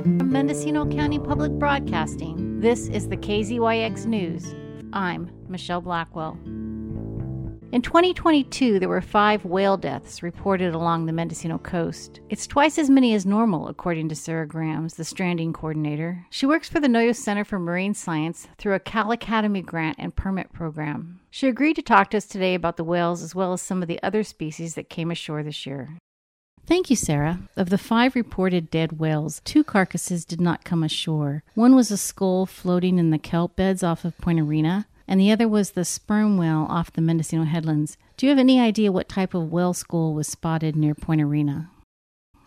From Mendocino County Public Broadcasting, this is the KZYX News. I'm Michelle Blackwell. In 2022, there were five whale deaths reported along the Mendocino coast. It's twice as many as normal, according to Sarah Grimes, the stranding coordinator. She works for the Noyo Center for Marine Science through a Cal Academy grant and permit program. She agreed to talk to us today about the whales as well as some of the other species that came ashore this year. Thank you, Sarah. Of the five reported dead whales, two carcasses did not come ashore. One was a skull floating in the kelp beds off of Point Arena, and the other was the sperm whale off the Mendocino headlands. Do you have any idea what type of whale skull was spotted near Point Arena?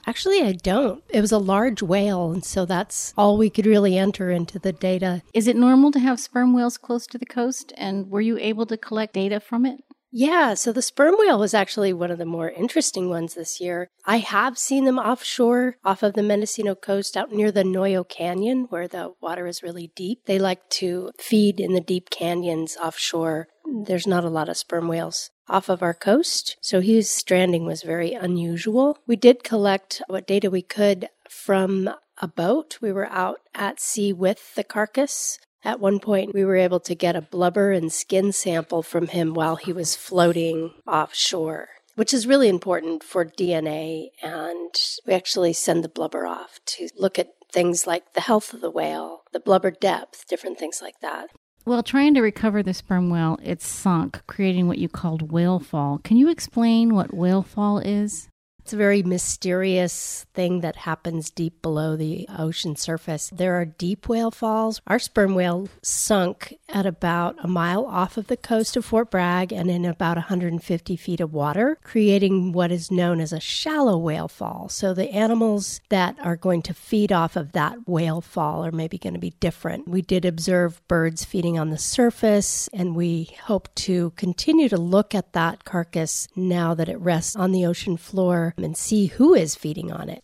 Actually, I don't. It was a large whale, and so that's all we could really enter into the data. Is it normal to have sperm whales close to the coast, and were you able to collect data from it? Yeah, so the sperm whale was actually one of the more interesting ones this year. I have seen them offshore off of the Mendocino coast out near the Noyo Canyon where the water is really deep. They like to feed in the deep canyons offshore. There's not a lot of sperm whales off of our coast, so his stranding was very unusual. We did collect what data we could from a boat. We were out at sea with the carcass at one point, we were able to get a blubber and skin sample from him while he was floating offshore, which is really important for DNA. And we actually send the blubber off to look at things like the health of the whale, the blubber depth, different things like that. Well, trying to recover the sperm whale, it sunk, creating what you called whale fall. Can you explain what whale fall is? It's a very mysterious thing that happens deep below the ocean surface. There are deep whale falls. Our sperm whale sunk at about a mile off of the coast of Fort Bragg and in about 150 feet of water, creating what is known as a shallow whale fall. So the animals that are going to feed off of that whale fall are maybe going to be different. We did observe birds feeding on the surface, and we hope to continue to look at that carcass now that it rests on the ocean floor and see who is feeding on it.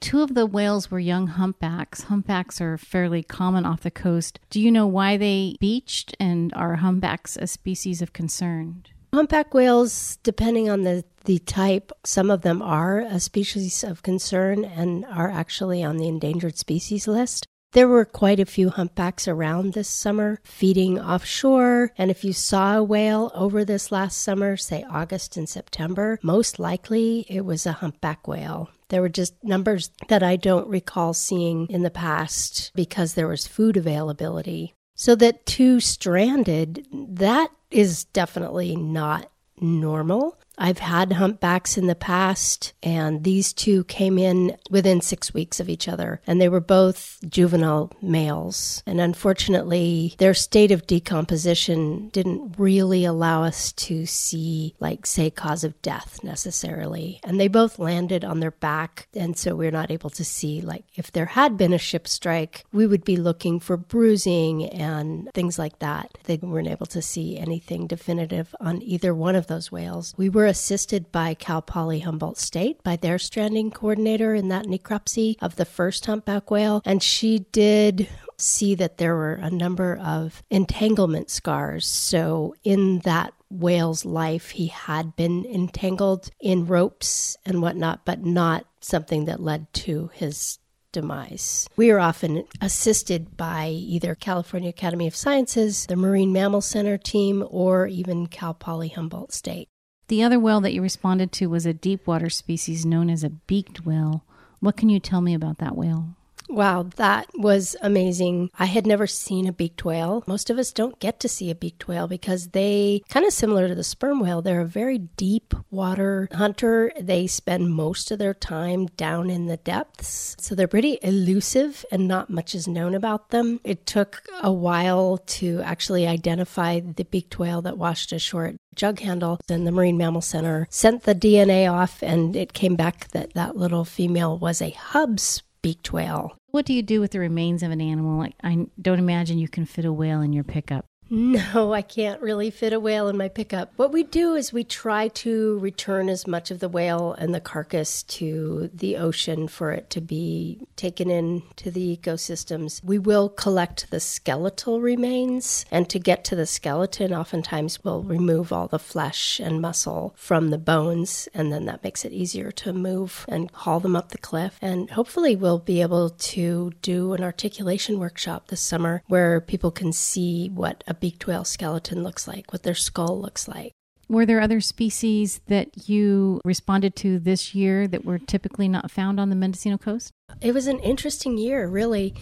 Two of the whales were young humpbacks. Humpbacks are fairly common off the coast. Do you know why they beached and are humpbacks a species of concern? Humpback whales, depending on the, the type, some of them are a species of concern and are actually on the endangered species list. There were quite a few humpbacks around this summer feeding offshore. And if you saw a whale over this last summer, say August and September, most likely it was a humpback whale. There were just numbers that I don't recall seeing in the past because there was food availability. So that two stranded, that is definitely not normal. I've had humpbacks in the past, and these two came in within six weeks of each other, and they were both juvenile males. And unfortunately, their state of decomposition didn't really allow us to see, like, say, cause of death necessarily. And they both landed on their back, and so we're not able to see, like, if there had been a ship strike, we would be looking for bruising and things like that. They weren't able to see anything definitive on either one of those whales. We were were assisted by Cal Poly Humboldt State, by their stranding coordinator in that necropsy of the first humpback whale. And she did see that there were a number of entanglement scars. So, in that whale's life, he had been entangled in ropes and whatnot, but not something that led to his demise. We are often assisted by either California Academy of Sciences, the Marine Mammal Center team, or even Cal Poly Humboldt State. The other whale that you responded to was a deep water species known as a beaked whale. What can you tell me about that whale? Wow, that was amazing. I had never seen a beaked whale. Most of us don't get to see a beaked whale because they, kind of similar to the sperm whale, they're a very deep water hunter. They spend most of their time down in the depths. So they're pretty elusive and not much is known about them. It took a while to actually identify the beaked whale that washed ashore at jug handle. Then the Marine Mammal Center sent the DNA off and it came back that that little female was a Hubbs beaked whale. What do you do with the remains of an animal? Like, I don't imagine you can fit a whale in your pickup. No, I can't really fit a whale in my pickup. What we do is we try to return as much of the whale and the carcass to the ocean for it to be taken into the ecosystems. We will collect the skeletal remains, and to get to the skeleton, oftentimes we'll remove all the flesh and muscle from the bones, and then that makes it easier to move and haul them up the cliff. And hopefully, we'll be able to do an articulation workshop this summer where people can see what a beaked whale skeleton looks like, what their skull looks like. Were there other species that you responded to this year that were typically not found on the Mendocino coast? It was an interesting year, really.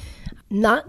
Not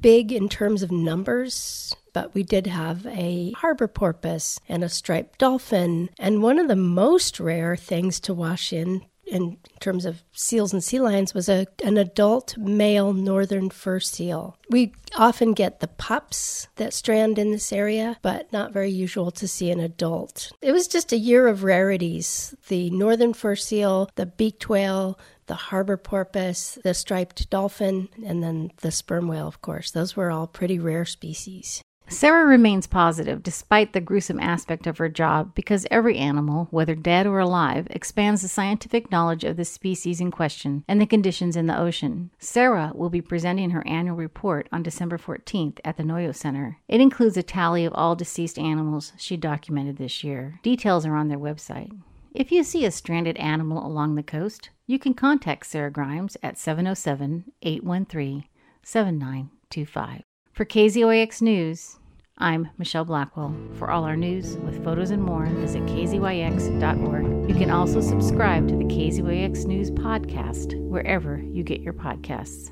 big in terms of numbers, but we did have a harbor porpoise and a striped dolphin. And one of the most rare things to wash in in terms of seals and sea lions was a, an adult male northern fur seal. We often get the pups that strand in this area, but not very usual to see an adult. It was just a year of rarities the northern fur seal, the beaked whale, the harbor porpoise, the striped dolphin, and then the sperm whale, of course. Those were all pretty rare species. Sarah remains positive despite the gruesome aspect of her job because every animal, whether dead or alive, expands the scientific knowledge of the species in question and the conditions in the ocean. Sarah will be presenting her annual report on December 14th at the Noyo Center. It includes a tally of all deceased animals she documented this year. Details are on their website. If you see a stranded animal along the coast, you can contact Sarah Grimes at 707 813 7925. For KZYX News, I'm Michelle Blackwell. For all our news with photos and more, visit kzyx.org. You can also subscribe to the KZYX News podcast wherever you get your podcasts.